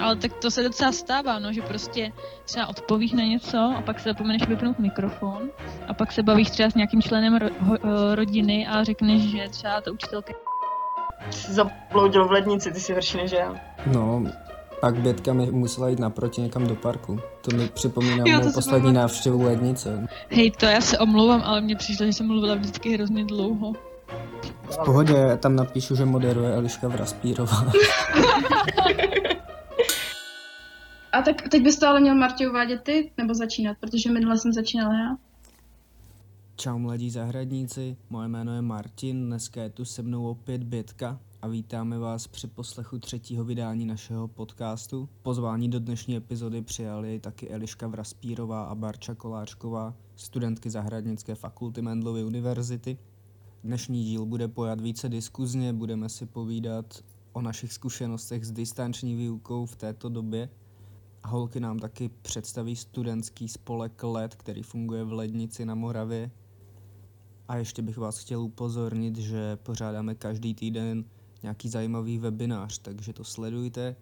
Ale tak to se docela stává, no, že prostě třeba odpovíš na něco a pak se zapomeneš vypnout mikrofon a pak se bavíš třeba s nějakým členem ro- ho- eh, rodiny a řekneš, že třeba ta učitelka Jsi zabloudil v lednici, ty jsi horší než já. No, pak Bětka mi musela jít naproti někam do parku. To mi připomíná Jo, to mou si poslední pamatuju. návštěvu lednice. Hej, to já se omlouvám, ale mně přišlo, že jsem mluvila vždycky hrozně dlouho. V pohodě, tam napíšu, že moderuje Eliška Vraspírová. A tak teď bys to ale měl Martě uvádět ty, nebo začínat, protože minule jsem začínala já. Čau mladí zahradníci, moje jméno je Martin, dneska je tu se mnou opět Bětka a vítáme vás při poslechu třetího vydání našeho podcastu. Pozvání do dnešní epizody přijali taky Eliška Vraspírová a Barča Koláčková, studentky Zahradnické fakulty Mendlovy univerzity. Dnešní díl bude pojat více diskuzně, budeme si povídat o našich zkušenostech s distanční výukou v této době. A holky nám taky představí studentský spolek LED, který funguje v Lednici na Moravě. A ještě bych vás chtěl upozornit, že pořádáme každý týden nějaký zajímavý webinář, takže to sledujte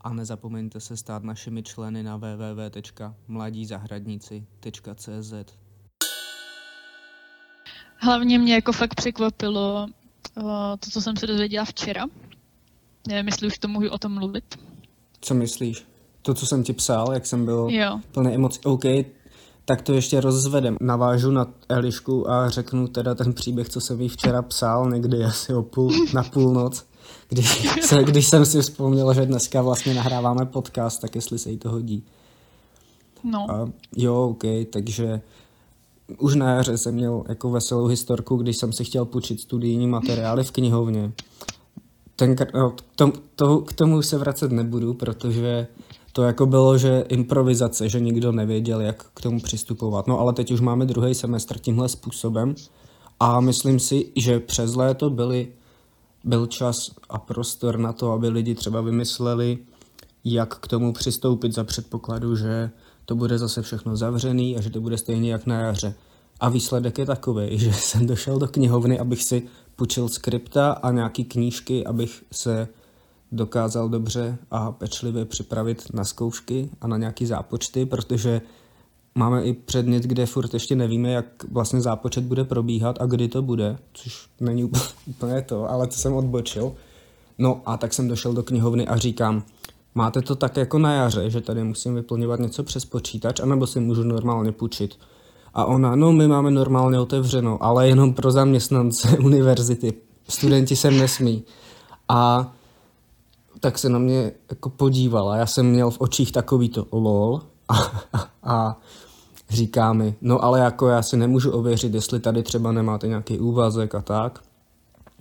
a nezapomeňte se stát našimi členy na www.mladízahradníci.cz Hlavně mě jako fakt překvapilo uh, to, co jsem se dozvěděla včera. Nevím, jestli už to můžu o tom mluvit. Co myslíš? To, co jsem ti psal, jak jsem byl Jo. plný emocí. OK, tak to ještě rozvedem. Navážu na Elišku a řeknu teda ten příběh, co jsem jí včera psal, někdy asi o půl, na půlnoc. Když, se, když jsem si vzpomněl, že dneska vlastně nahráváme podcast, tak jestli se jí to hodí. No. A jo, OK, takže už na jaře jsem měl jako veselou historku, když jsem si chtěl půjčit studijní materiály v knihovně. Ten, no, k, tomu, to, k tomu už se vracet nebudu, protože to jako bylo, že improvizace, že nikdo nevěděl, jak k tomu přistupovat. No ale teď už máme druhý semestr tímhle způsobem a myslím si, že přes léto byly, byl čas a prostor na to, aby lidi třeba vymysleli, jak k tomu přistoupit za předpokladu, že to bude zase všechno zavřený a že to bude stejně jak na jaře. A výsledek je takový, že jsem došel do knihovny, abych si půjčil skripta a nějaký knížky, abych se dokázal dobře a pečlivě připravit na zkoušky a na nějaký zápočty, protože máme i předmět, kde furt ještě nevíme, jak vlastně zápočet bude probíhat a kdy to bude, což není úplně- to, ale to jsem odbočil. No a tak jsem došel do knihovny a říkám, máte to tak jako na jaře, že tady musím vyplňovat něco přes počítač, anebo si můžu normálně půjčit. A ona, no my máme normálně otevřeno, ale jenom pro zaměstnance univerzity. Studenti sem nesmí. A tak se na mě jako podívala. Já jsem měl v očích takový to lol a, a, a říká mi, no ale jako já si nemůžu ověřit, jestli tady třeba nemáte nějaký úvazek a tak.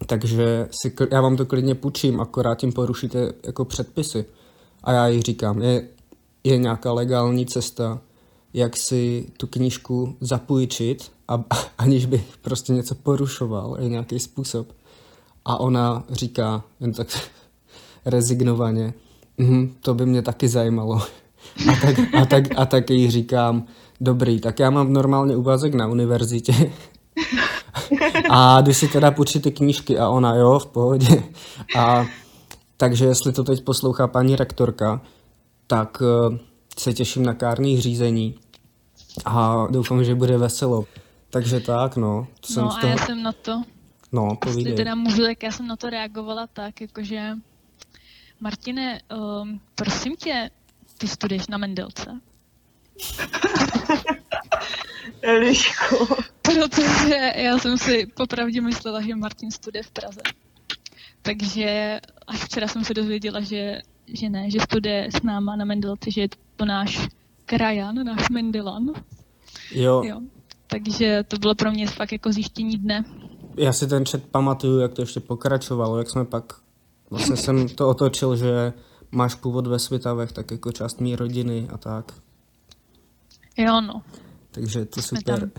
Takže si, já vám to klidně půjčím, akorát tím porušíte jako předpisy. A já jí říkám, je, je nějaká legální cesta, jak si tu knížku zapůjčit, a, aniž bych prostě něco porušoval, je nějaký způsob. A ona říká, jen tak rezignovaně, mhm, to by mě taky zajímalo. A tak, a, tak, a tak jí říkám, dobrý, tak já mám normálně úvazek na univerzitě. A jdu si teda půjčit ty knížky a ona, jo, v pohodě. A takže jestli to teď poslouchá paní rektorka, tak eh, se těším na kárných řízení a doufám, že bude veselo. Takže tak, no. To jsem No z a toho... já jsem na to, No, jestli povídej. teda můžu, tak já jsem na to reagovala tak, jakože Martine, um, prosím tě, ty studuješ na Mendelce? Elišku. Protože já jsem si popravdě myslela, že Martin studuje v Praze. Takže až včera jsem se dozvěděla, že, že ne, že studuje s náma na Mendelce, že je to náš krajan, náš Mendelan. Jo, Jo. Takže to bylo pro mě fakt jako zjištění dne. já si ten chat pamatuju, jak to ještě pokračovalo, jak jsme pak, vlastně jsem to otočil, že máš původ ve Svitavech, tak jako část mý rodiny a tak. Jo, no. Takže to Jsme super. tam.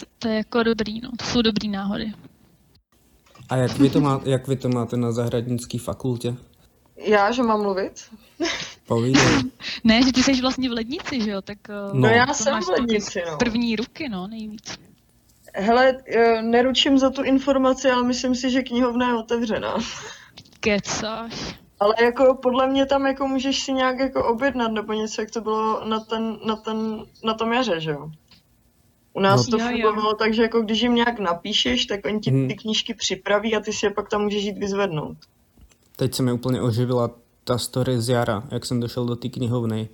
To, to je jako dobrý, no. To jsou dobrý náhody. A jak vy to, má, jak vy to máte na zahradnické fakultě? Já, že mám mluvit? Povídej. Ne, že ty jsi vlastně v lednici, že jo? Tak eh, No. No, já jsem v lednici, no. první ruky, no, nejvíc. Hele, eh, neručím za tu informaci, ale myslím si, že knihovna je otevřená. Kecáš. Ale jako podle mě tam jako můžeš si nějak jako objednat nebo něco, jak to bylo na, ten, na, ten, na tom jaře, že jo? U nás No. to fungovalo tak, že jako když jim nějak napíšeš, tak oni ti Hmm. ty knížky připraví a ty si je pak tam můžeš jít vyzvednout. Teď se mi úplně oživila ta story z jara, jak jsem došel do té knihovny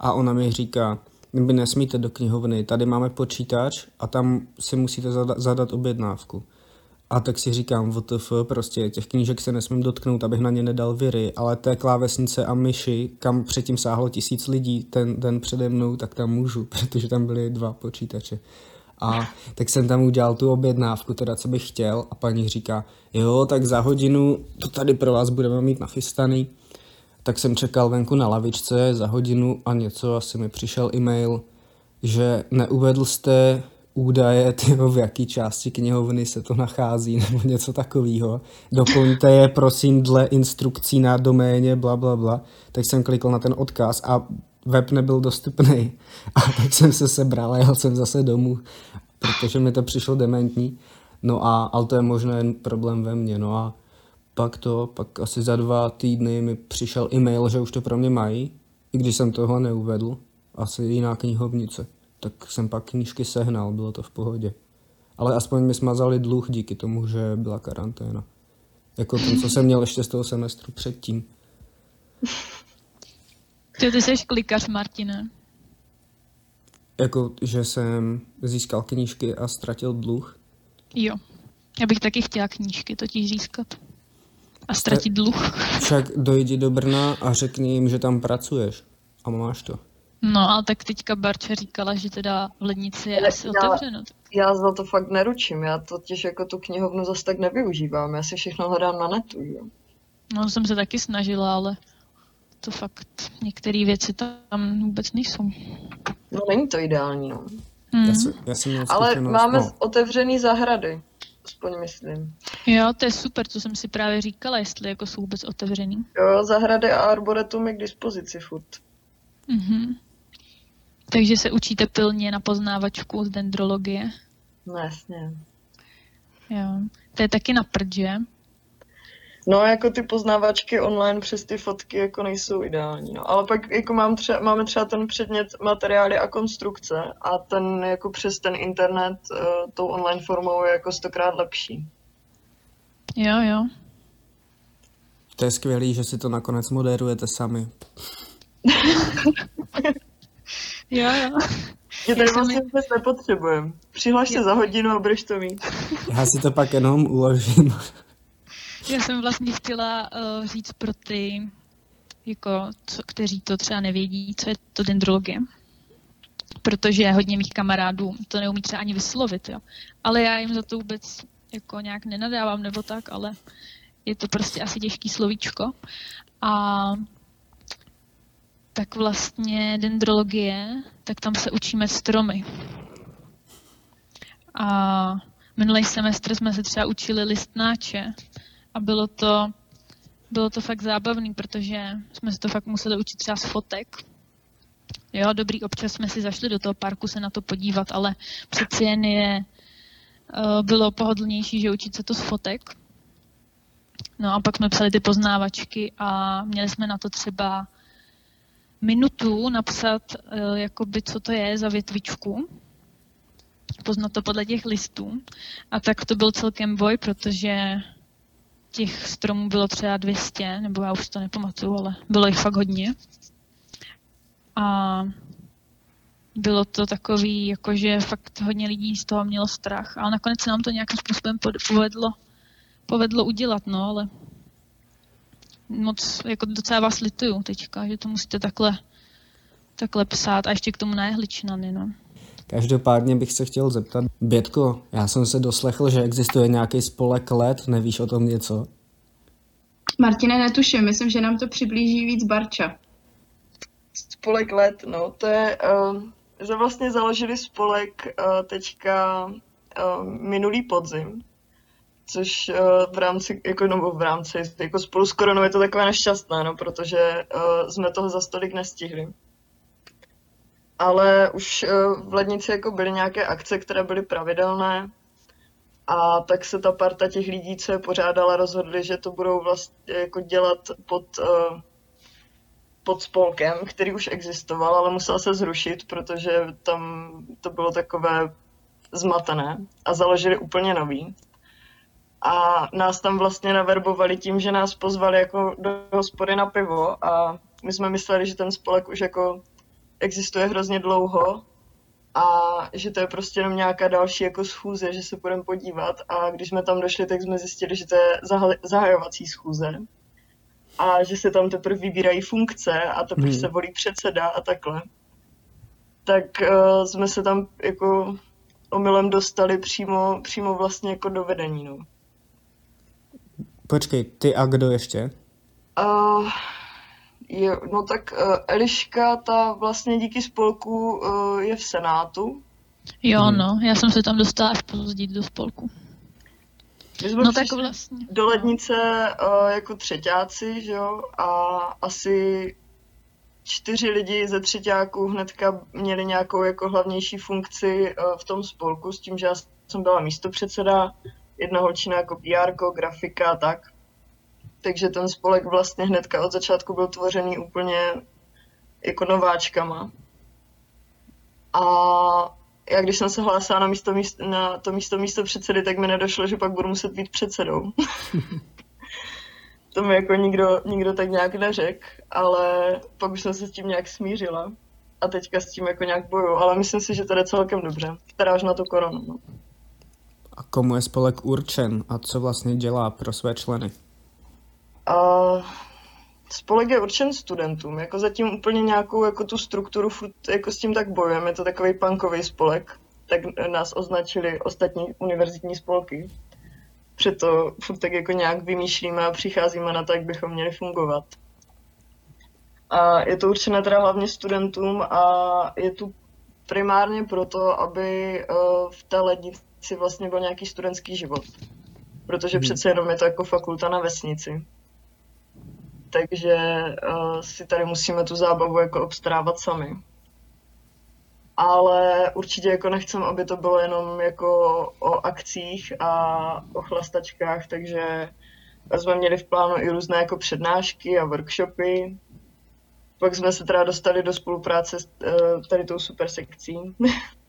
a ona mi říká, vy nesmíte do knihovny, tady máme počítač a tam si musíte zadat, zadat objednávku. A tak si říkám, WTF, prostě těch knížek se nesmím dotknout, abych na ně nedal viry, ale té klávesnice a myši, kam předtím sáhlo tisíc lidí ten den přede mnou, tak tam můžu, protože tam byly dva počítače. A tak jsem tam udělal tu objednávku, teda co bych chtěl a paní říká, jo, tak za hodinu to tady pro vás budeme mít nachystaný. Tak jsem čekal venku na lavičce za hodinu a něco, asi mi přišel e-mail, že neuvedl jste údaje, tyjo, v jaký části knihovny se to nachází, nebo něco takového. Doplňte je, prosím, dle instrukcí na doméně, bla, bla, bla. Tak jsem klikl na ten odkaz a web nebyl dostupný. A tak jsem se sebral a jel jsem zase domů, protože mi to přišlo dementní. No a, ale to je možná jen problém ve mně. No a pak to, pak asi za dva týdny mi přišel e-mail, že už to pro mě mají, i když jsem toho neuvedl. Asi jiná knihovnice. Tak jsem pak knížky sehnal, bylo to v pohodě. Ale aspoň mi smazali dluh díky tomu, že byla karanténa. Jako ten, co jsem měl ještě z toho semestru předtím. Ty, ty jsi klikař, Martine. Jako, že jsem získal knížky a ztratil dluh. Jo. Já bych taky chtěla knížky totiž získat. A ztratit dluh. Však dojdi do Brna a řekni jim, že tam pracuješ. A máš to. No, ale tak teďka Barča říkala, že teda v lednici je asi já- otevřeno. Já za to fakt neručím, já totiž jako tu knihovnu zase tak nevyužívám, já si všechno hledám na netu, jo. No, jsem se taky snažila, ale to fakt, některé věci tam vůbec nejsou. No není to ideální, no. Hmm. Já, si, já jsem měl Ale máme no. otevřený zahrady, aspoň myslím. Jo, to je super, co jsem si právě říkala, jestli jako jsou vůbec otevřený. Jo, zahrady a arboretum je k dispozici furt. Mhm. Takže se učíte pilně na poznávačku z dendrologie. No jasně. Jo. To je taky na prd, že? No, jako ty poznávačky online přes ty fotky jako nejsou ideální, no. Ale pak jako mám třeba, máme třeba ten předmět materiály a konstrukce a ten jako přes ten internet uh, tou online formou je jako stokrát lepší. Jo, jo. To je skvělý, že si to nakonec moderujete sami. Jo, jo. Je tady jsem vlastně vůbec nepotřebujeme. Přihlaš se za hodinu a budeš to mít. Já si to pak jenom uložím. Já jsem vlastně chtěla uh, říct pro ty, jako, co, kteří to třeba nevědí, co je to dendrologie. Protože hodně mých kamarádů to neumí třeba ani vyslovit, jo. Ale já jim za to vůbec jako nějak nenadávám nebo tak, ale je to prostě asi těžký slovíčko. A tak vlastně dendrologie, tak tam se učíme stromy. A minulý semestr jsme se třeba učili listnáče a bylo to, bylo to fakt zábavný, protože jsme se to fakt museli učit třeba z fotek. Jo, dobrý, občas jsme si zašli do toho parku se na to podívat, ale přeci jen je, uh, bylo pohodlnější, že učit se to z fotek. No a pak jsme psali ty poznávačky a měli jsme na to třeba minutu napsat, uh, jakoby, co to je za větvičku, poznat to podle těch listů. A tak to byl celkem boj, protože těch stromů bylo třeba 200, nebo já už to nepamatuju, ale bylo jich fakt hodně. A bylo to takový, jakože fakt hodně lidí z toho mělo strach, ale nakonec se nám to nějakým způsobem povedlo, povedlo udělat, no, ale moc, jako docela vás lituju teďka, že to musíte takhle, takhle psát a ještě k tomu na jehličnany, no. Každopádně bych se chtěl zeptat, Bětko, já jsem se doslechl, že existuje nějaký spolek let, nevíš o tom něco? Martine, netuším, myslím, že nám to přiblíží víc Barča. Spolek let, no, to je, uh, že vlastně založili spolek uh, teďka uh, minulý podzim, což uh, v rámci, jako, no, v rámci, jako spolu s koronou je to takové nešťastné, no, protože uh, jsme toho za stolik nestihli. Ale už uh, v lednici jako byly nějaké akce, které byly pravidelné A tak se ta parta těch lidí, co je pořádala, rozhodli, že to budou vlastně jako dělat pod, uh, pod spolkem, který už existoval, ale musel se zrušit, protože tam to bylo takové zmatené a založili úplně nový. A nás tam vlastně naverbovali tím, že nás pozvali jako do hospody na pivo a my jsme mysleli, že ten spolek už jako existuje hrozně dlouho a že to je prostě jenom nějaká další jako schůze, že se budeme podívat a když jsme tam došli, tak jsme zjistili, že to je zahajovací schůze a že se tam teprve vybírají funkce a teprve hmm. se volí předseda a takhle. Tak uh, jsme se tam jako omylem dostali přímo, přímo vlastně jako do vedení, no. Počkej, ty a kdo ještě? Uh, je, no tak uh, Eliška, ta vlastně díky spolku uh, je v Senátu. Jo, hmm. no, já jsem se tam dostala až později do spolku. My jsme no tak vlastně. do lednice uh, jako třetíáci, že jo, a asi čtyři lidi ze třetíáků hnedka měli nějakou jako hlavnější funkci uh, v tom spolku, s tím, že já jsem byla místopředseda, jedna holčina jako PR, grafika a tak. Takže ten spolek vlastně hnedka od začátku byl tvořený úplně jako nováčkama. A já když jsem se hlásila na, místo, na to místo místo předsedy, tak mi nedošlo, že pak budu muset být předsedou. to mi jako nikdo, nikdo tak nějak neřekl, ale pak už jsem se s tím nějak smířila. A teďka s tím jako nějak boju, ale myslím si, že to jde celkem dobře, která až na tu koronu. No. A komu je spolek určen a co vlastně dělá pro své členy? Uh, spolek je určen studentům, jako zatím úplně nějakou jako tu strukturu jako s tím tak bojujeme, je to takový punkový spolek, tak nás označili ostatní univerzitní spolky. Proto furt tak jako nějak vymýšlíme a přicházíme na to, jak bychom měli fungovat. A je to určené teda hlavně studentům a je tu primárně proto, aby uh, v té lednici vlastně byl nějaký studentský život. Protože hmm. přece jenom je to jako fakulta na vesnici takže uh, si tady musíme tu zábavu jako obstarávat sami. Ale určitě jako nechcem, aby to bylo jenom jako o akcích a o chlastačkách, takže jsme měli v plánu i různé jako přednášky a workshopy. Pak jsme se teda dostali do spolupráce s uh, tady tou super sekcí.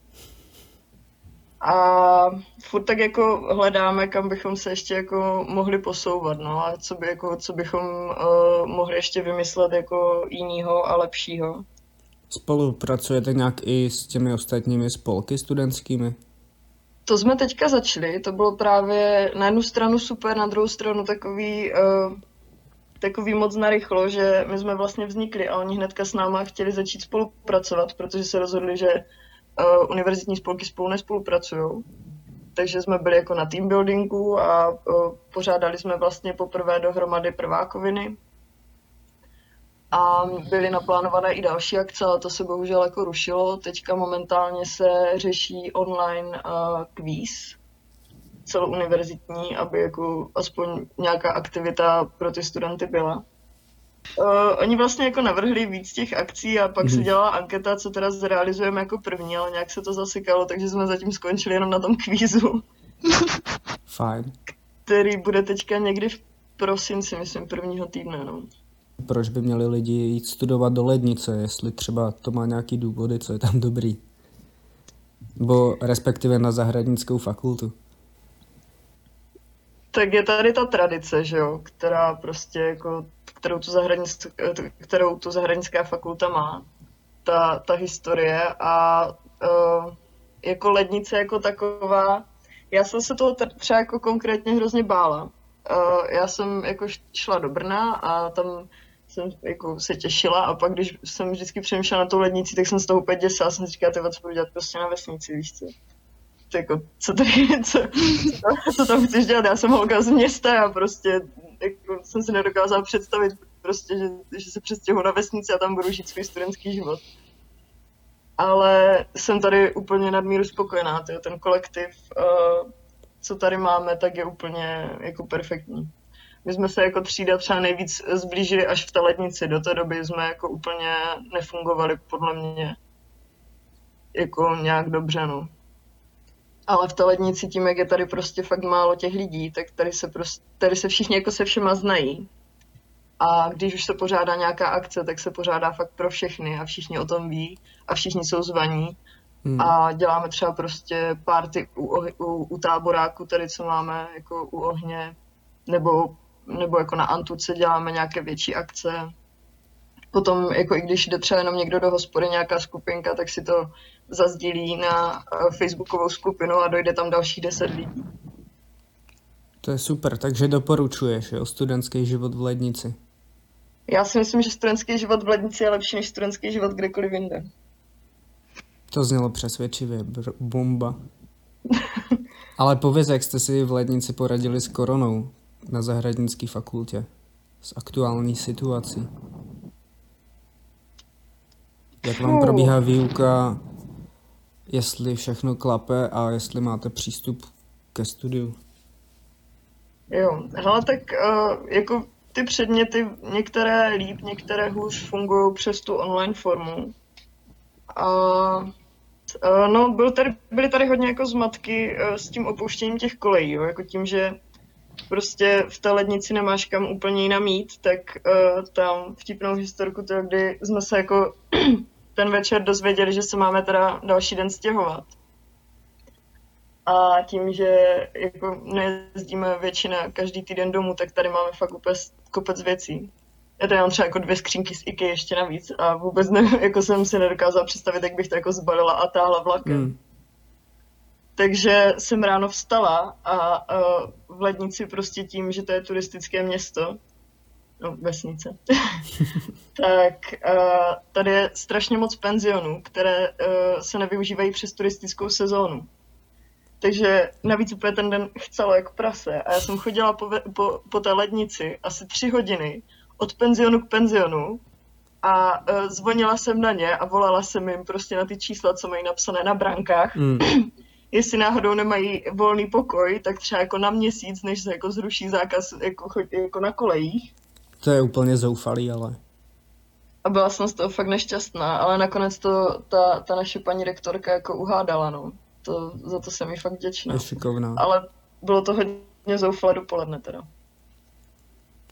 A furt tak jako hledáme, kam bychom se ještě jako mohli posouvat, no a co, by jako, co bychom uh, mohli ještě vymyslet jako jinýho a lepšího. Spolupracujete nějak i s těmi ostatními spolky studentskými? To jsme teďka začali, to bylo právě na jednu stranu super, na druhou stranu takový, uh, takový moc narychlo, že my jsme vlastně vznikli a oni hnedka s náma chtěli začít spolupracovat, protože se rozhodli, že uh, univerzitní spolky spolu nespolupracují. Takže jsme byli jako na team buildingu a uh, pořádali jsme vlastně poprvé dohromady prvákoviny. A byly naplánované i další akce, ale to se bohužel jako rušilo. Teďka momentálně se řeší online uh, kvíz celouniverzitní, aby jako aspoň nějaká aktivita pro ty studenty byla. Uh, oni vlastně jako navrhli víc těch akcí a pak mm. se mhm. dělala anketa, co teda zrealizujeme jako první, ale nějak se to zasekalo, takže jsme zatím skončili jenom na tom kvízu. Fajn. Který bude teďka někdy v prosinci, myslím, prvního týdne, no. Proč by měli lidi jít studovat do lednice, jestli třeba to má nějaký důvody, co je tam dobrý? Bo respektive na zahradnickou fakultu. Tak je tady ta tradice, že jo, která prostě jako kterou tu, zahranic, kterou tu zahraničská fakulta má, ta, ta historie a uh, jako lednice jako taková, já jsem se toho třeba jako konkrétně hrozně bála. Uh, já jsem jako šla do Brna a tam jsem jako se těšila a pak, když jsem vždycky přemýšlela na tou lednici, tak jsem z toho úplně děsila, jsem říkala, ty co budu dělat prostě na vesnici, víš co. Jako, co tady, co, co, co tam chceš dělat, já jsem holka z města a prostě jako jsem si nedokázala představit prostě, že, že se přestěhu na vesnici a tam budu žít svůj studentský život. Ale jsem tady úplně nadmíru spokojená, tyjo. ten kolektiv, uh, co tady máme, tak je úplně jako perfektní. My jsme se jako třída třeba nejvíc zblížili až v té letnici. Do té doby jsme jako úplně nefungovali podle mě jako nějak dobře, no. Ale v té lednici tím, jak je tady prostě fakt málo těch lidí, tak tady se, prostě, tady se všichni jako se všema znají. A když už se pořádá nějaká akce, tak se pořádá fakt pro všechny a všichni o tom ví a všichni jsou zvaní. Hmm. A děláme třeba prostě party u, u, u táboráku, tady co máme jako u ohně, nebo, nebo jako na Antuce děláme nějaké větší akce. Potom, jako i když jde třeba jenom někdo do hospody, nějaká skupinka, tak si to zazdílí na eh, facebookovou skupinu a dojde tam dalších 10 lidí. To je super, takže doporučuješ, jo, studentský život v lednici. Já si myslím, že studentský život v Lednici je lepší než studentský život kdekoliv jinde. To znělo přesvědčivě, br- bomba. Ale pověz, jak jste si v lednici poradili s koronou na zahradnické fakultě, s aktuální situací. Jak vám probíhá výuka, jestli všechno klape a jestli máte přístup ke studiu. Jo, hele, tak uh, jako ty předměty, některé líp, některé hůř fungují přes tu online formu. A uh, no, byl tady, byly tady hodně jako zmatky uh, s tím opouštěním těch kolejí, jo, jako tím, že prostě v té lednici nemáš kam úplně jinam jít, tak uh, tam vtipnou historku to, kdy jsme se jako ten večer dozvěděli, že se máme teda další den stěhovat. A tím, že jako nejezdíme většina každý týden domů, tak tady máme fakt úplně kopec věcí. Já tady mám třeba jako dvě skřínky z IKEA ještě navíc a vůbec ne, jako jsem si nedokázala představit, jak bych to jako zbalila a táhla vlakem. Hmm. Takže jsem ráno vstala a uh, v Lednici prostě tím, že to je turistické město, no vesnice, tak uh, tady je strašně moc penzionů, které uh, se nevyužívají přes turistickou sezónu. Takže navíc úplně ten den chcelo jako prase a já jsem chodila po, po, po té lednici asi tři hodiny od penzionu k penzionu a uh, zvonila jsem na ně a volala jsem jim prostě na ty čísla, co mají napsané na brankách Hmm. jestli náhodou nemají volný pokoj, tak třeba jako na měsíc, než se jako zruší zákaz jako, jako na kolejích. To je úplně zoufalý, ale A byla jsem z toho fakt nešťastná, ale nakonec to ta, ta naše paní rektorka jako uhádala, no. To, za to jsem jí fakt vděčná. je šikovná. Ale bylo to hodně zoufalé dopoledne teda.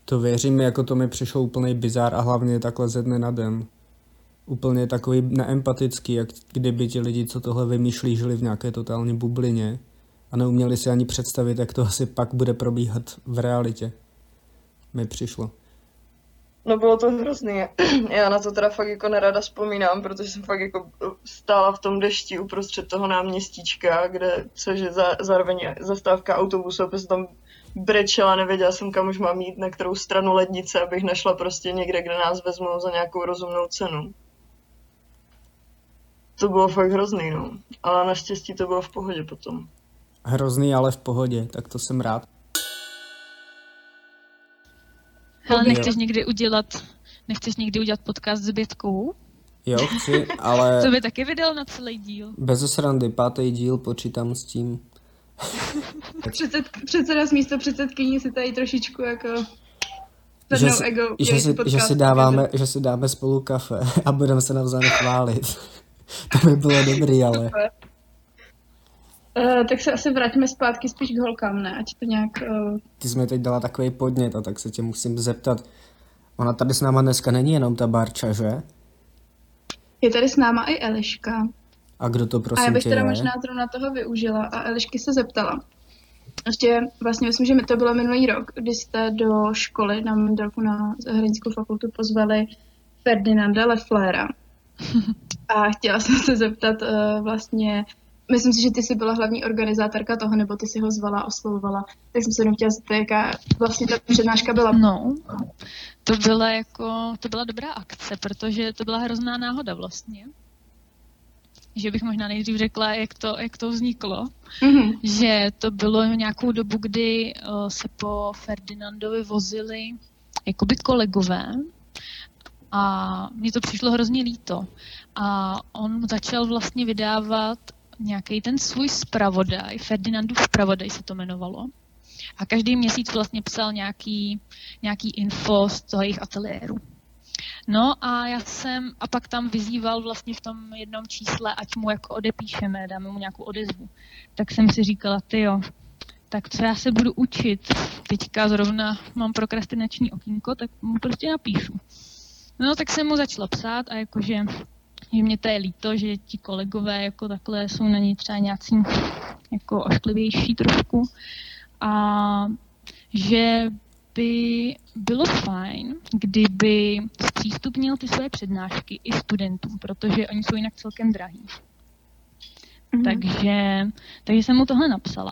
To věřím, jako to mi přišlo úplný bizár a hlavně takhle ze dne na den. Úplně takový neempatický, jak kdyby ti lidi, co tohle vymýšlí, žili v nějaké totální bublině a neuměli si ani představit, jak to asi pak bude probíhat v realitě. Mi přišlo. No bylo to hrozný. Já na to teda fakt jako nerada vzpomínám, protože jsem fakt jako stála v tom dešti uprostřed toho náměstíčka, kde, což je za, zároveň zastávka autobusu, protože tam brečela, nevěděla jsem, kam už mám jít, na kterou stranu lednice, abych našla prostě někde, kde nás vezmou za nějakou rozumnou cenu. To bylo fakt hrozný, no. Ale naštěstí to bylo v pohodě potom. Hrozný, ale v pohodě, tak to jsem rád. Hele, Jo. nechceš někdy udělat, nechceš někdy udělat podcast s Bětkou? Jo, chci, ale To by taky vydal na celý díl. bez srandy, pátý díl, počítám s tím. Předsed, předseda s místo předsedkyní si tady trošičku jako Že si, ego. že, si, že si dáváme, že si dáme spolu kafe a budeme se navzájem chválit. to by bylo dobrý, ale Uh, tak se asi vrátíme zpátky spíš k holkám, ne? Ať to nějak... Uh, ty jsi mi teď dala takový podnět a tak se tě musím zeptat. Ona tady s náma dneska není jenom ta Barča, že? je tady s náma i Eliška. A kdo to a já prosím bych tě teda je? možná zrovna toho využila a Elišky se zeptala. Ještě vlastně myslím, že mi to bylo minulý rok, kdy jste do školy na Mandelku na zahraničskou fakultu pozvali Ferdinanda Leflera. A chtěla jsem se zeptat uh, vlastně, myslím si, že ty jsi byla hlavní organizátorka toho, nebo ty si ho zvala, oslovovala, tak jsem se jenom chtěla zeptat, jaká vlastně ta přednáška byla. No, to byla jako, to byla dobrá akce, protože to byla hrozná náhoda vlastně. Že bych možná nejdřív řekla, jak to, jak to vzniklo. Mhm. Že to bylo nějakou dobu, kdy uh, se po Ferdinandovi vozili jakoby kolegové a mně to přišlo hrozně líto. A on začal vlastně vydávat nějaký ten svůj zpravodaj, Ferdinandův zpravodaj se to jmenovalo. A každý měsíc vlastně psal nějaký, nějaký info z toho jejich ateliéru. No a já jsem, a pak tam vyzýval vlastně v tom jednom čísle, ať mu jako odepíšeme, dáme mu nějakou odezvu. Tak jsem si říkala, ty jo, tak co já se budu učit? Teďka zrovna mám prokrastinační okýnko, tak mu prostě napíšu. No tak jsem mu začala psát a jakože že mě to je líto, že ti kolegové jako takhle jsou na něj třeba nějací jako ošklivější trošku a že by bylo fajn, kdyby zpřístupnil ty své přednášky i studentům, protože oni jsou jinak celkem drahý. Mm-hmm. Takže, takže jsem mu tohle napsala.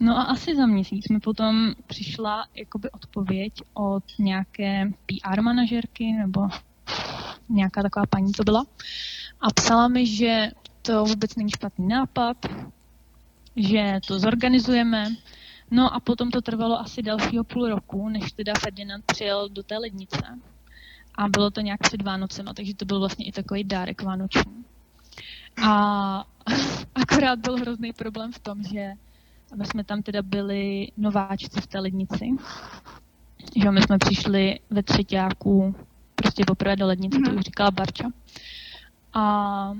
No a asi za měsíc mi potom přišla jakoby odpověď od nějaké PR manažerky nebo nějaká taková paní to byla. A psala mi, že to vůbec není špatný nápad, že to zorganizujeme. No a potom to trvalo asi dalšího půl roku, než teda Ferdinand přijel do té lednice. A bylo to nějak před Vánocem, takže to byl vlastně i takový dárek vánoční. A akorát byl hrozný problém v tom, že my jsme tam teda byli nováčci v té lednici. Že my jsme přišli ve třetíku prostě poprvé do lednice, mm-hmm. to už říkala Barča. A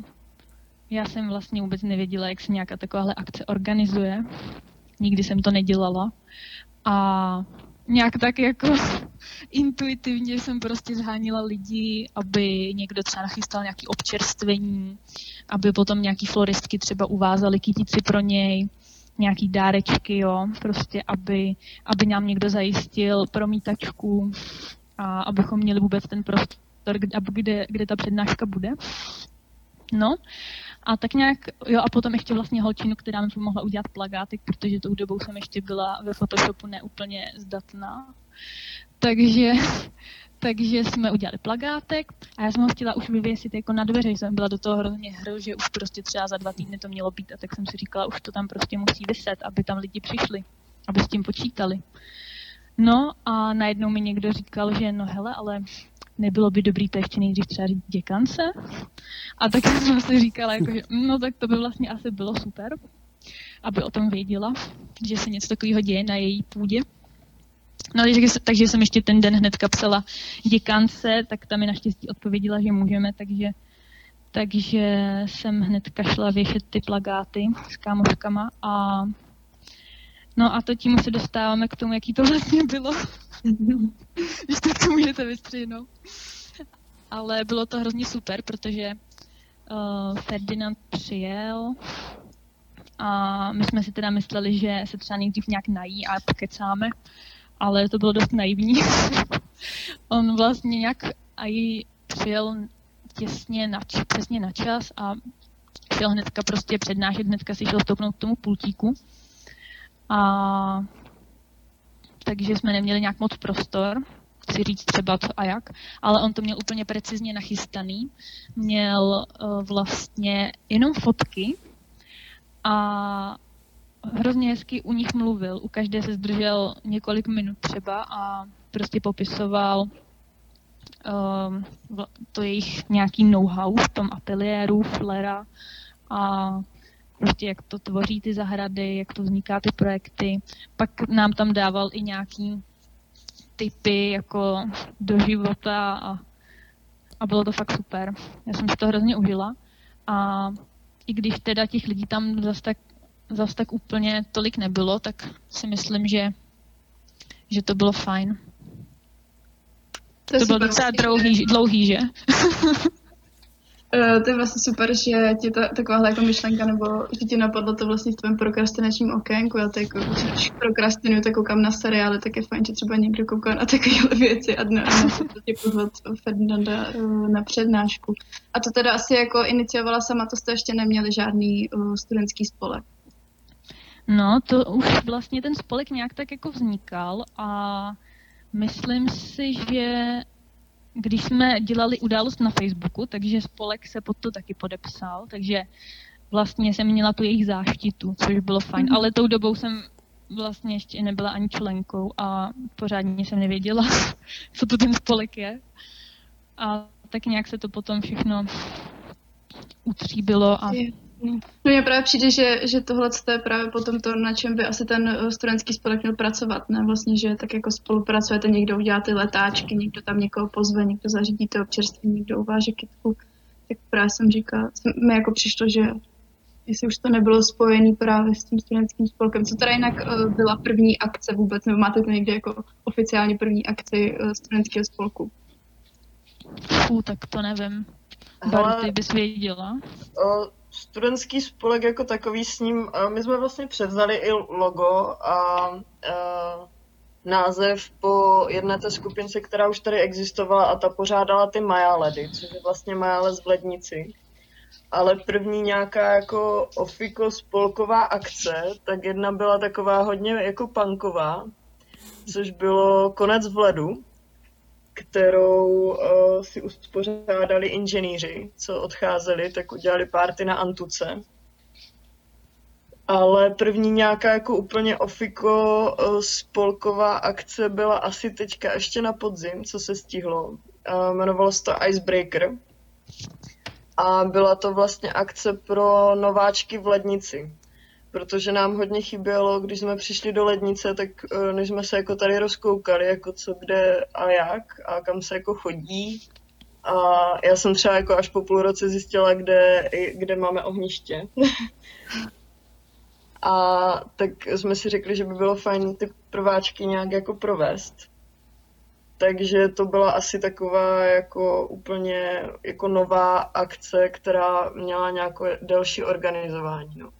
já jsem vlastně vůbec nevěděla, jak se nějaká takováhle akce organizuje. Nikdy jsem to nedělala. A nějak tak jako intuitivně jsem prostě zhánila lidi, aby někdo třeba nachystal nějaký občerstvení, aby potom nějaký floristky třeba uvázali kytici pro něj, nějaký dárečky, jo, prostě aby, aby nám někdo zajistil promítačku a abychom měli vůbec ten prostor, kde, kde, kde ta přednáška bude. No, a tak nějak, jo, a potom ještě vlastně holčinu, která mi pomohla udělat plagáty, protože tou dobou jsem ještě byla ve Photoshopu neúplně zdatná. Takže, takže jsme udělali plagátek a já jsem ho chtěla už vyvěsit jako na dveře, jsem byla do toho hrozně hru, že už prostě třeba za dva týdny to mělo být a tak jsem si říkala, už to tam prostě musí vyset, aby tam lidi přišli, aby s tím počítali. No a najednou mi někdo říkal, že no hele, ale nebylo by dobrý to ještě nejdřív třeba říct děkance. A tak jsem si říkala, jako, že no tak to by vlastně asi bylo super, aby o tom věděla, že se něco takového děje na její půdě. No, takže, takže jsem ještě ten den hnedka psala děkance, tak tam mi naštěstí odpověděla, že můžeme, takže, takže jsem hnedka šla věšet ty plagáty s kámoškama a no a to tím se dostáváme k tomu, jaký to vlastně bylo. Když tak to můžete vystřihnout. Ale bylo to hrozně super, protože uh, Ferdinand přijel a my jsme si teda mysleli, že se třeba nejdřív nějak nají a pokecáme, ale to bylo dost naivní. On vlastně nějak i přijel těsně na, přesně na čas a šel hnedka prostě přednášet, hnedka si šel stoupnout k tomu pultíku. A takže jsme neměli nějak moc prostor si říct třeba co a jak, ale on to měl úplně precizně nachystaný. Měl uh, vlastně jenom fotky a hrozně hezky u nich mluvil. U každé se zdržel několik minut třeba a prostě popisoval um, to jejich nějaký know-how v tom ateliéru Flera a prostě jak to tvoří ty zahrady, jak to vzniká ty projekty. Pak nám tam dával i nějaký typy jako do života a, a bylo to fakt super. Já jsem si to hrozně užila a i když teda těch lidí tam zase tak, zas tak úplně tolik nebylo, tak si myslím, že, že to bylo fajn. To, to bylo docela dlouhý, dlouhý, že? Uh, to je vlastně super, že ti ta, takováhle jako myšlenka, nebo že ti napadlo to vlastně v tvém prokrastinačním okénku. Já to jako, když prokrastinuju, tak koukám na seriály, tak je fajn, že třeba někdo kouká na takovéhle věci a dnes se tě pozvat Ferdinanda uh, na přednášku. A to teda asi jako iniciovala sama, to jste ještě neměli žádný uh, studentský spolek. No, to už vlastně ten spolek nějak tak jako vznikal a myslím si, že když jsme dělali událost na Facebooku, takže spolek se pod to taky podepsal, takže vlastně jsem měla tu jejich záštitu, což bylo fajn, mm. ale tou dobou jsem vlastně ještě nebyla ani členkou a pořádně jsem nevěděla, co to ten spolek je. A tak nějak se to potom všechno utříbilo a No mně právě přijde, že, že tohle je právě potom to, na čem by asi ten eh, studentský spolek měl pracovat, ne? Vlastně, že tak jako spolupracujete, někdo udělá ty letáčky, někdo tam někoho pozve, někdo zařídí to občerstvení, někdo uváže kytku. Tak právě jsem říkala, mi jako přišlo, že jestli už to nebylo spojené právě s tím studentským spolkem. Co teda jinak uh, byla první akce vůbec, nebo máte to někde jako oficiálně první akci uh, studentského spolku? Fů, tak to nevím. Hele, ty bys věděla? Uh, studentský spolek jako takový s ním, my jsme vlastně převzali i logo a uh, název po jedné té skupince, která už tady existovala a ta pořádala ty Majáledy, což je vlastně Majález v Lednici. Ale první nějaká jako ofiko spolková akce, tak jedna byla taková hodně jako punková, což bylo konec v ledu, kterou uh, si uspořádali inženýři, co odcházeli, tak udělali párty na Antuce. Ale první nějaká jako úplně ofiko uh, spolková akce byla asi teďka ještě na podzim, co se stihlo. Uh, jmenovalo se to Icebreaker a byla to vlastně akce pro nováčky v lednici. Protože nám hodně chybělo, když jsme přišli do lednice, tak eh, než jsme se jako tady rozkoukali, jako co kde a jak a kam se jako chodí. A já jsem třeba jako až po půl roce zjistila, kde, kde máme ohniště. a tak jsme si řekli, že by bylo fajn ty prváčky nějak jako provést. Takže to byla asi taková jako úplně jako nová akce, která měla nějaké delší organizování. No.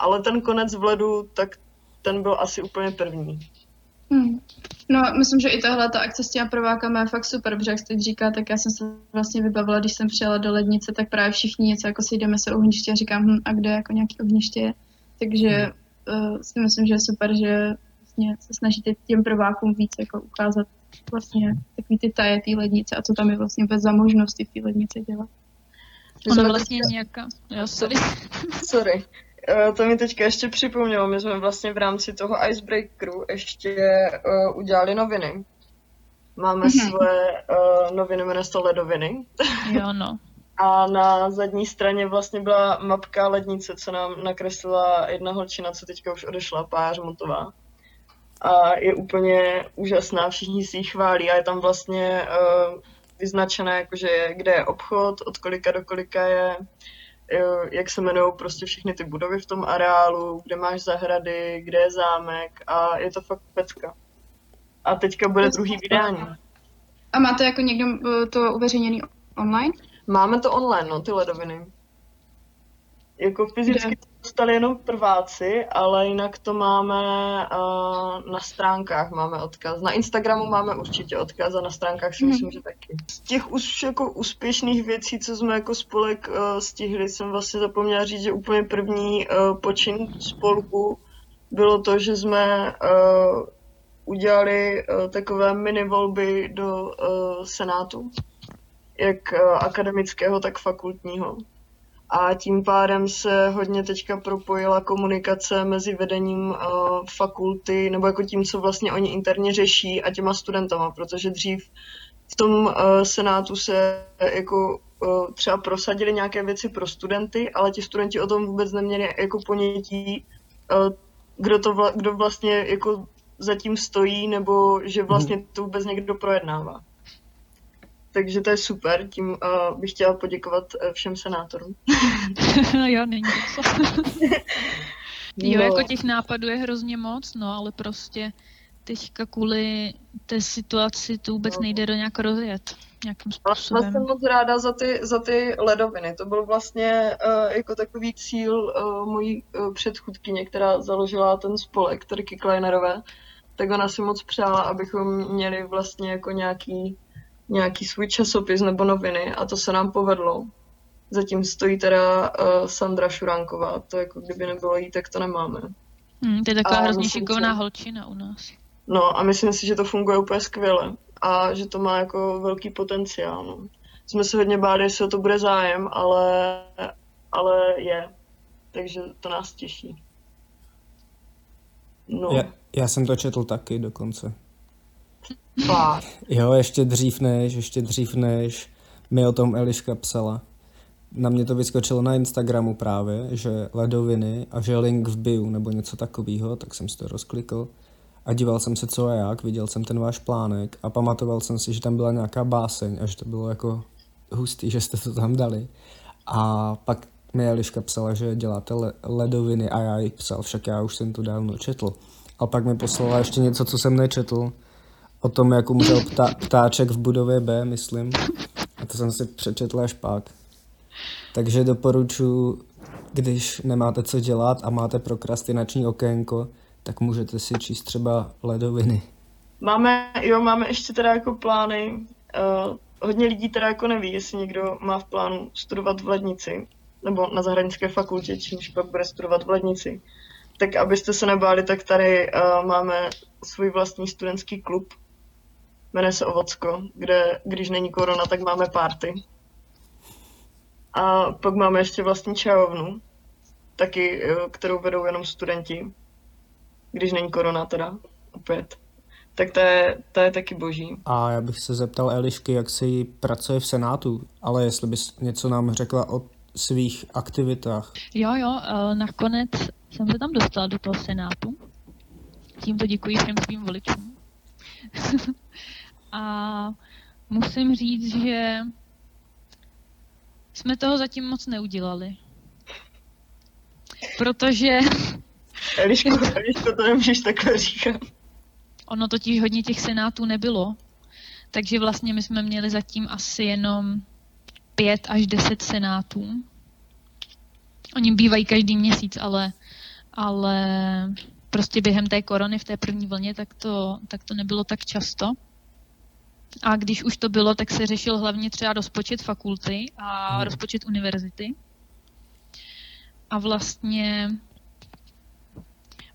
Ale ten konec v ledu, tak ten byl asi úplně první. Hmm. No, myslím, že i tahle ta akce s těma prvákama je fakt super, protože jak jste říká, tak já jsem se vlastně vybavila, když jsem přijela do lednice, tak právě všichni něco jako si jdeme se ohniště a říkám, hm, a kde jako nějaký ohniště je. Takže hmm. uh, si myslím, že je super, že vlastně se snažíte těm prvákům víc jako ukázat vlastně takový ty taje té lednice a co tam je vlastně vůbec za možnosti v té lednice dělat. Ono vlastně nějaká, jo, sorry. sorry. Uh, to mi teďka ještě připomnělo, my jsme vlastně v rámci toho Icebreakeru ještě uh, udělali noviny. Máme mm-hmm. své uh, noviny, jmenuje se to Ledoviny. Jo, no. A na zadní straně vlastně byla mapka lednice, co nám nakreslila jedna holčina, co teďka už odešla, Pář Montová a je úplně úžasná, všichni si ji chválí a je tam vlastně uh, vyznačené, jakože kde je obchod, od kolika do kolika je, jak se jmenují prostě všechny ty budovy v tom areálu, kde máš zahrady, kde je zámek a je to fakt pecka. A teďka bude druhý vydání. A máte jako někdo eh, to uveřejněný online? Máme to online, no, ty ledoviny. Jako fyzicky dostali jenom prváci, ale jinak to máme uh, na stránkách máme odkaz. Na Instagramu máme určitě odkaz a na stránkách si hmm. myslím, že taky. Z těch už jako úspěšných věcí, co jsme jako spolek uh, stihli, jsem vlastně zapomněla říct, že úplně první uh, počin spolku bylo to, že jsme uh, udělali uh, takové mini volby do uh, senátu, jak uh, akademického, tak fakultního a tím pádem se hodně teďka propojila komunikace mezi vedením uh, fakulty, nebo jako tím, co vlastně oni interně řeší a těma studentama, protože dřív v tom uh, senátu se jako uh, třeba prosadili nějaké věci pro studenty, ale ti studenti o tom vůbec neměli jako ponětí, uh, kdo, to vla, kdo vlastně jako zatím stojí, nebo že vlastně to vůbec někdo projednává. Takže to je super, tím uh, bych chtěla poděkovat uh, všem senátorům. no jo, není to co. jo, no. jako těch nápadů je hrozně moc, no ale prostě teďka kvůli té situaci to vůbec no. nejde do nějak rozjet nějakým způsobem. Já jsem moc ráda za ty, za ty ledoviny. To byl vlastně uh, jako takový cíl uh, mojí uh, předchůdkyně, která založila ten spolek, Terky Kleinerové. Tak ona si moc přála, abychom měli vlastně jako nějaký nějaký svůj časopis nebo noviny a to se nám povedlo. Zatím stojí teda uh, Sandra Šuránková, to jako kdyby nebylo jí, tak to nemáme. Hmm, to je taková a hrozně šikovná si... holčina u nás. No a myslím si, že to funguje úplně skvěle a že to má jako velký potenciál. No. Jsme se hodně báli, jestli o to bude zájem, ale, ale je. Takže to nás těší. No. Já, já jsem to četl taky dokonce. Jo, ještě dřív než, ještě dřív než mi o tom Eliška psala. na mě to vyskočilo na Instagramu právě, že ledoviny a že link v bio nebo něco takového, tak jsem si to rozklikl a díval jsem se co a jak, viděl jsem ten váš plánek a pamatoval jsem si, že tam byla nějaká báseň a že to bylo jako hustý, že jste to tam dali. A pak mi Eliška psala, že děláte le- ledoviny a já jí psal, však já už jsem to dávno četl. A pak mi poslala ještě něco, co jsem nečetl, o tom, jak umřel ptá- ptáček v budově B, myslím. A to jsem si přečetl až pak. Takže doporučuji, když nemáte co dělat a máte prokrastinační okénko, tak můžete si číst třeba ledoviny. Máme, jo, máme ještě teda jako plány. Uh, hodně lidí teda jako neví, jestli někdo má v plánu studovat v Lednici, nebo na zahraniční fakultě, čímž pak bude studovat v Lednici. Tak abyste se nebáli, tak tady uh, máme svůj vlastní studentský klub. Jmenuje se Ovocko, kde když není korona, tak máme party. A pak máme ještě vlastní čajovnu, taky, eh, kterou vedou jenom studenti, když není korona teda, opět. Tak to je, to je taky boží. A já bych se zeptal Elišky, jak se jí pracuje v Senátu, ale jestli bys něco nám řekla o svých aktivitách. Jo, jo, eh, nakonec jsem se tam dostala do toho senátu. Tímto děkuji všem svým voličům. a musím říct, že jsme toho zatím moc neudělali. Protože Eliško, Eliško, to nemůžeš takhle říkat. ono totiž hodně těch senátů nebylo. Takže vlastně my jsme měli zatím asi jenom pět až deset senátů. Oni bývají každý měsíc, ale, ale prostě během té korony v té první vlně, tak to, tak to nebylo tak často. A když už to bylo, tak se řešil hlavně třeba rozpočet fakulty a Hmm. rozpočet univerzity. A vlastně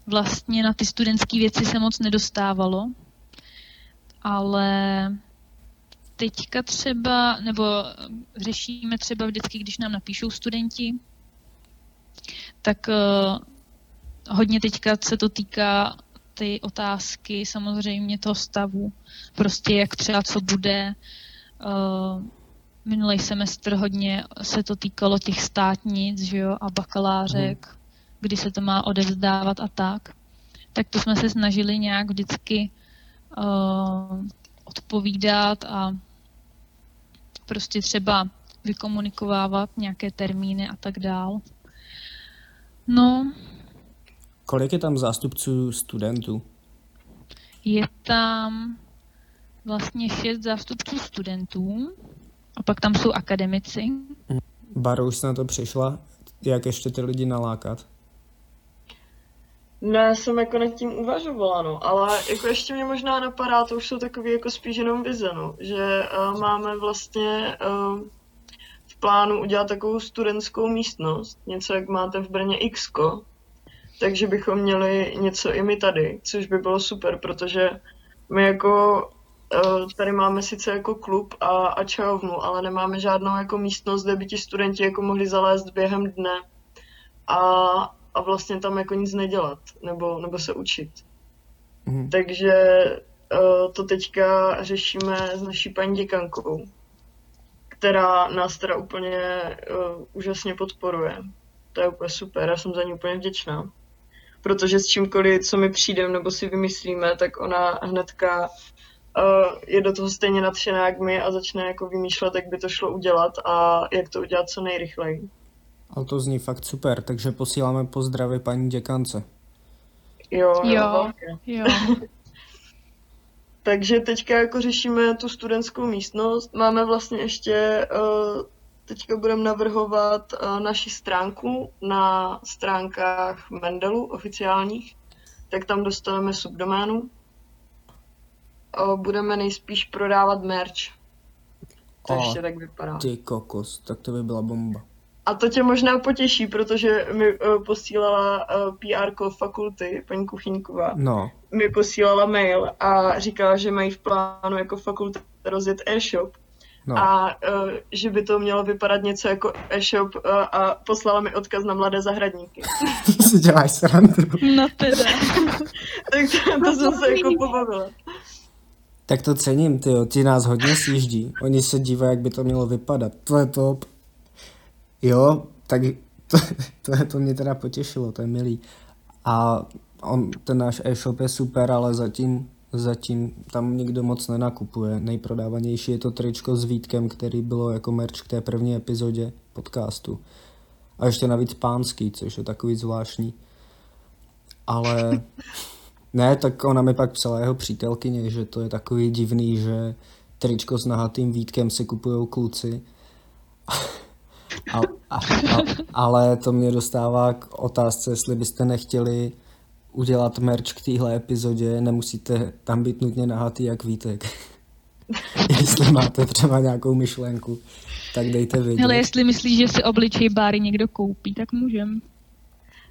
vlastně na ty studentské věci se moc nedostávalo, ale teďka třeba, nebo řešíme třeba vždycky, když nám napíšou studenti, tak uh, hodně teďka se to týká ty otázky samozřejmě toho stavu, prostě jak třeba co bude. Uh, minulý semestr hodně se to týkalo těch státnic, že jo, a bakalářek, hmm. kdy se to má odevzdávat a tak. Tak to jsme se snažili nějak vždycky uh, odpovídat a prostě třeba vykomunikovávat nějaké termíny a tak dál. No, Kolik je tam zástupců studentů? je tam vlastně šest zástupců studentů a pak tam jsou akademici. Baro, už jsi na to přišla? Jak ještě ty lidi nalákat? Ne, jsem jako nad tím uvažovala, no, ale jako ještě mě možná napadá, to už jsou takový jako spíš jenom vize, no, že uh, máme vlastně uh, v plánu udělat takovou studentskou místnost, něco jak máte v Brně Xko, takže bychom měli něco i my tady, což by bylo super, protože my jako uh, tady máme sice jako klub a, a čajovnu, ale nemáme žádnou jako místnost, kde by ti studenti jako mohli zalézt během dne a, a vlastně tam jako nic nedělat, nebo, nebo se učit. Mhm. Takže uh, to teďka řešíme s naší paní děkankou, která nás teda úplně uh, úžasně podporuje. To je úplně super, já jsem za ní úplně vděčná. Protože s čímkoliv, co mi přijdem nebo si vymyslíme, tak ona hnedka uh, je do toho stejně nadšená jak my a začne jako vymýšlet, jak by to šlo udělat a jak to udělat co nejrychleji. Ale to zní fakt super, takže posíláme pozdravy paní děkance. Jo, jo. Jo. Takže teďka jako řešíme tu studentskou místnost. Máme vlastně ještě, uh, teďka budeme navrhovat uh, naši stránku na stránkách Mendelu oficiálních, tak tam dostaneme subdoménu. Budeme nejspíš prodávat merch. To A ještě tak vypadá. Ty kokos, tak to by byla bomba. A to tě možná potěší, protože mi uh, posílala uh, PR fakulty, paní Kuchyňková No, mi posílala mail a říkala, že mají v plánu jako fakulta rozjet e-shop no. a uh, že by to mělo vypadat něco jako e-shop uh, a poslala mi odkaz na mladé zahradníky. si děláš srandu. No teda. tak to, to jsem se jako pobavila. Tak to cením, ty ti nás hodně sjíždí. Oni se dívají, jak by to mělo vypadat. To je top. Jo, tak to, to, to mě teda potěšilo, to je milý. A on, ten náš e-shop je super, ale zatím, zatím tam nikdo moc nenakupuje. Nejprodávanější je to tričko s Vítkem, který bylo jako merch k té první epizodě podcastu. A ještě navíc pánský, což je takový zvláštní. Ale ne, tak ona mi pak psala jeho přítelkyně, že to je takový divný, že tričko s nahatým Vítkem si kupují kluci. A, a, a, ale to mě dostává k otázce, jestli byste nechtěli udělat merch k téhle epizodě, nemusíte tam být nutně nahatý jak Vítek. jestli máte třeba nějakou myšlenku, tak dejte vědět. Ale jestli myslíš, že si obličej Báry někdo koupí, tak můžem.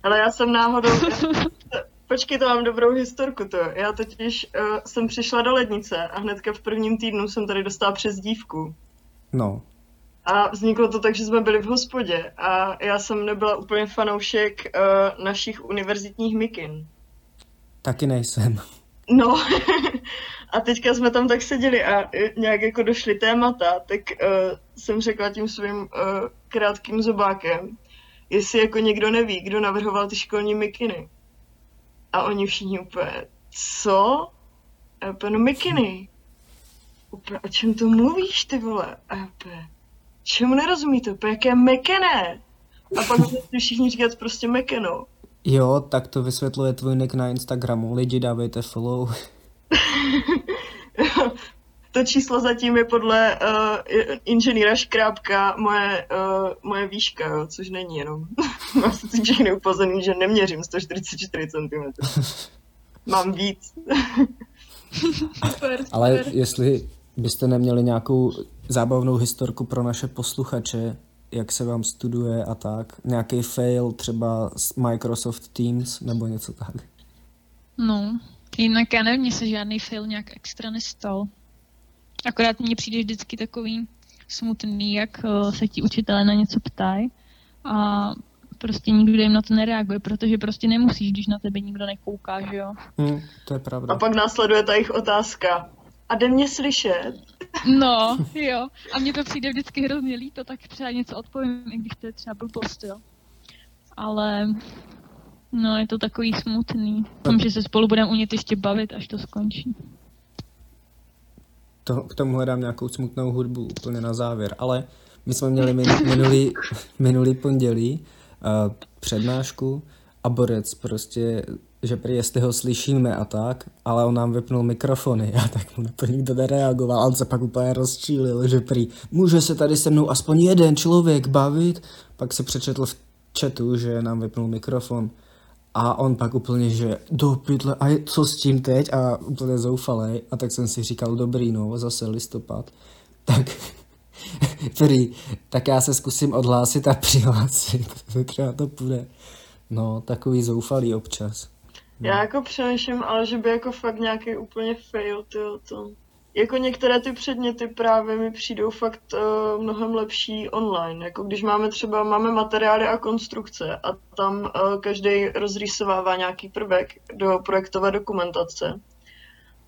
Ale já jsem náhodou... Počkej, to mám dobrou historku to. Já totiž uh, jsem přišla do lednice a hnedka v prvním týdnu jsem tady dostala přes dívku. No, A vzniklo to tak, že jsme byli v hospodě a já jsem nebyla úplně fanoušek uh, našich univerzitních mikin. Taky nejsem. No, a teďka jsme tam tak seděli a eh, nějak jako došly témata, tak uh, jsem řekla tím svým uh, krátkým zobákem, jestli jako někdo neví, kdo navrhoval ty školní mikiny. A oni všichni úplně, co? A úplně, no mikiny. Úplně, o čem to mluvíš, ty vole? A úplně, čemu nerozumíte? Úplně, jaké mekené? A pak všichni říkat prostě mekeno. Jo, tak to vysvětluje tvůj nick na Instagramu. Lidi, dávejte follow. to číslo zatím je podle uh, inženýra Škrábka moje, uh, moje výška, jo, což není jenom. Mám se tím všechny upozornit, že neměřím 144 cm. Mám víc. Super, Ale super. jestli byste neměli nějakou zábavnou historku pro naše posluchače, jak se vám studuje a tak, nějaký fail třeba z Microsoft Teams nebo něco tak. No, jinak já nevím, mně se žádný fail nějak extra nestal. Akorát mně přijde vždycky takový smutný, jak eh, se ti učitelé na něco ptají a prostě nikdo jim na to nereaguje, protože prostě nemusíš, když na tebe nikdo nekouká, že jo. Hm, to je pravda. A pak následuje ta jejich otázka. A jde mě slyšet? No, jo. A mně to přijde vždycky hrozně líto, tak třeba něco odpovím, i když to je třeba blbost, jo. Ale no, je to takový smutný. Tom, že se spolu budeme umět ještě bavit, až to skončí. To, k tomu hledám nějakou smutnou hudbu úplně na závěr, ale my jsme měli min, minulý, minulý pondělí uh, přednášku a Borec prostě, že prý jestli ho slyšíme a tak, ale on nám vypnul mikrofony a tak mu na to nikdo nereagoval on se pak úplně rozčílil, že prý může se tady se mnou aspoň jeden člověk bavit, pak se přečetl v chatu, že nám vypnul mikrofon a on pak úplně, že do pytle, a co s tím teď? A úplně zoufalej. A tak jsem si říkal, dobrý no, zase listopad. Tak, prý, tak já se zkusím odhlásit a přihlásit. Třeba to půjde. No, takový zoufalý občas. Já jako přemýšlím, ale že by jako fakt nějaký úplně fail, tyjo, to. Jako některé ty předměty právě mi přijdou fakt uh, mnohem lepší online. Jako když máme třeba, máme materiály a konstrukce a tam uh, každý rozrýsovává nějaký prvek do projektové dokumentace.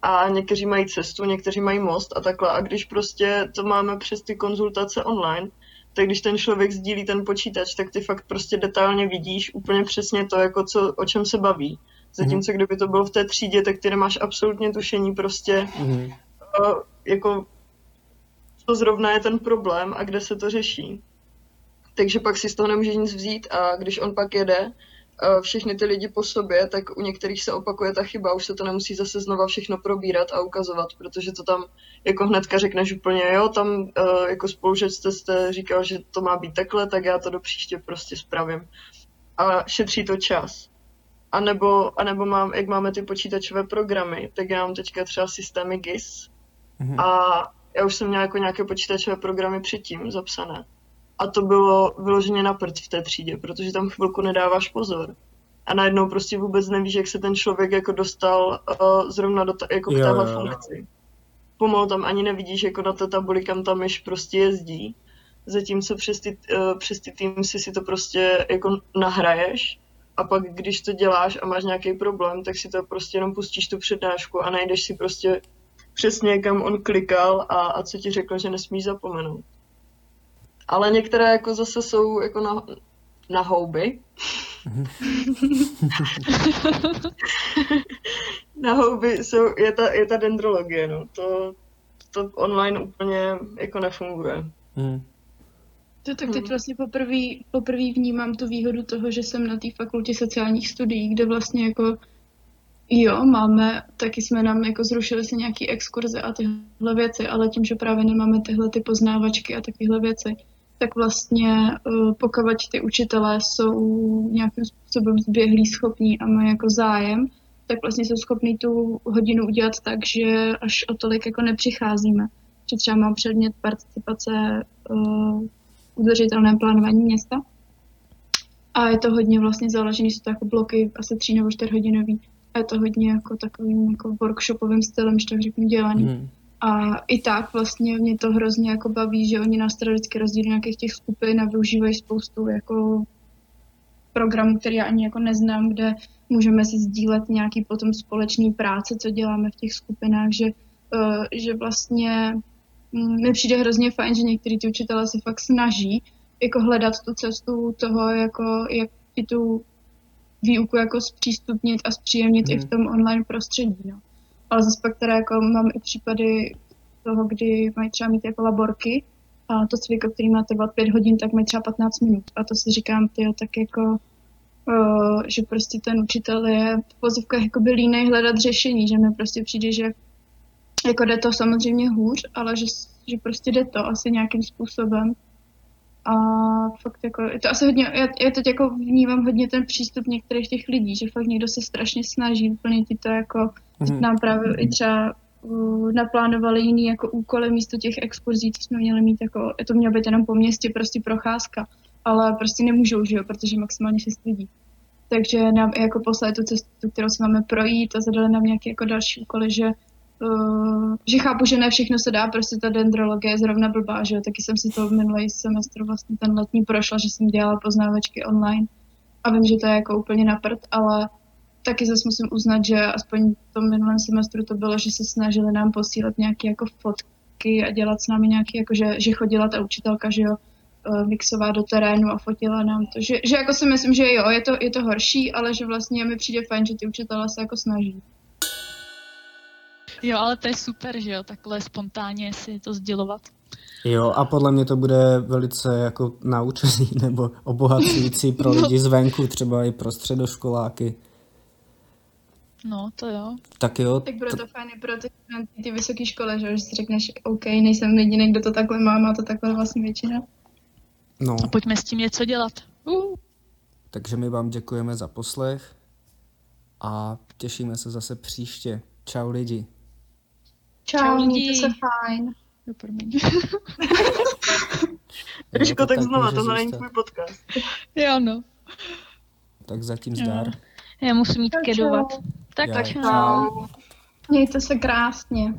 A někteří mají cestu, někteří mají most a takhle. A když prostě to máme přes ty konzultace online, tak když ten člověk sdílí ten počítač, tak ty fakt prostě detailně vidíš úplně přesně to, jako co, o čem se baví. Zatímco kdyby to bylo v té třídě, tak ty nemáš absolutně tušení prostě, Mhm. uh, jako co zrovna je ten problém a kde se to řeší. Takže pak si z toho nemůže nic vzít a když on pak jede uh, všechny ty lidi po sobě, tak u některých se opakuje ta chyba, už se to nemusí zase znova všechno probírat a ukazovat, protože to tam jako hnedka řekneš úplně, jo, tam uh, jako spolužec jste, jste říkal, že to má být takhle, tak já to do příště prostě spravím. A šetří to čas. A nebo, a nebo mám, jak máme ty počítačové programy, tak já mám teďka třeba systémy GIS, Mhm. a já už jsem měla jako nějaké počítačové programy předtím zapsané. A to bylo vyloženě na prd v té třídě, protože tam chvilku nedáváš pozor. A najednou prostě vůbec nevíš, jak se ten člověk jako dostal uh, zrovna do ta, jako k téhle jo. funkci. Pomalu tam ani nevidíš jako na té tabuli, kam tam myš prostě jezdí. Zatímco přes ty, uh, přes ty Teamsy si to prostě jako nahraješ a pak když to děláš a máš nějaký problém, tak si to prostě jenom pustíš tu přednášku a najdeš si prostě přesně kam on klikal a, a co ti řekl, že nesmíš zapomenout. Ale některé jako zase jsou jako na, na houby. na houby jsou, je ta, je ta dendrologie, no. To, to online úplně jako nefunguje. Hmm. To tak teď Hmm. vlastně poprvé vnímám tu výhodu toho, že jsem na té fakultě sociálních studií, kde vlastně jako jo, máme, taky jsme nám jako zrušili se nějaký exkurze a tyhle věci, ale tím, že právě nemáme tyhle ty poznávačky a takovéhle věci, tak vlastně uh, pokud ty učitelé jsou nějakým způsobem zběhlí, schopní a mají jako zájem, tak vlastně jsou schopní tu hodinu udělat tak, že až o tolik jako nepřicházíme. Že třeba mám předmět participace uh, udržitelném plánování města. A je to hodně vlastně založený, jsou to jako bloky asi tří nebo čtyř hodinový. A je to hodně jako takovým jako workshopovým stylem, že tak řeknu, dělaný. Hmm. A i tak vlastně mě to hrozně jako baví, že oni nás teda vždycky rozdělí do nějakých těch skupin a využívají spoustu jako programů, který já ani jako neznám, kde můžeme si sdílet nějaký potom společný práce, co děláme v těch skupinách, že, uh, že vlastně mi přijde hrozně fajn, že některý ty učitelé se fakt snaží jako hledat tu cestu toho, jako jak ti tu výuku jako zpřístupnit a zpříjemnit i v Mhm. tom online prostředí. No. Ale zase pak teda jako mám i případy toho, kdy mají třeba mít jako laborky a to cvik, který má trvat pět hodin, tak mají třeba 15 minut. A to si říkám, ty tak jako, že prostě ten učitel je v pozivkách jako by línej hledat řešení, že mi prostě přijde, že jako jde to samozřejmě hůř, ale že, že prostě jde to asi nějakým způsobem. A fakt jako, je to asi hodně, já, já teď jako vnímám hodně ten přístup některých těch lidí, že fakt někdo se strašně snaží, úplně ti to jako, Mhm. nám právě i třeba uh, naplánovali jiný jako úkoly místo těch exkurzí, co jsme měli mít jako, to mělo být jenom po městě, prostě procházka, ale prostě nemůžou, že jo, protože maximálně šest lidí. Takže nám i jako poslali tu cestu, kterou se máme projít a zadali nám nějaké jako další úkoly, že Uh, že chápu, že ne všechno se dá, prostě ta dendrologie je zrovna blbá, že jo, taky jsem si to minulý semestr vlastně ten letní prošla, že jsem dělala poznávačky online. A vím, že to je jako úplně na prd, ale taky zase musím uznat, že aspoň v tom minulém semestru to bylo, že se snažili nám posílat nějaké jako fotky a dělat s námi nějaký, jako že, že chodila ta učitelka, že jo, eh, mixová do terénu a fotila nám to, že, že jako si myslím, že jo, je to, je to horší, ale že vlastně mi přijde fajn, že ty učitelé se jako snaží. Jo, ale to je super, že jo, takhle spontánně si to sdělovat. Jo, a podle mě to bude velice jako naučený nebo obohacující pro lidi zvenku, třeba i pro středoškoláky. No, to jo. Tak jo, Tak bude to fajn i pro ty, studenty ty vysoké školy, že, jo, že si řekneš, OK, nejsem jediný, kdo to takhle má, má to takhle vlastně většina. no, A pojďme s tím něco dělat. Uh. takže my vám děkujeme za poslech a těšíme se zase příště. Čau lidi. Čau, Čau, mějte se fajn. Jo, promiň. Jo, Jožko, to tak tak znova, tohle není tvůj podcast. jo, no. Tak zatím zdar. Já musím jít kedovat. Tak Já- čau. Čau. Mějte se krásně.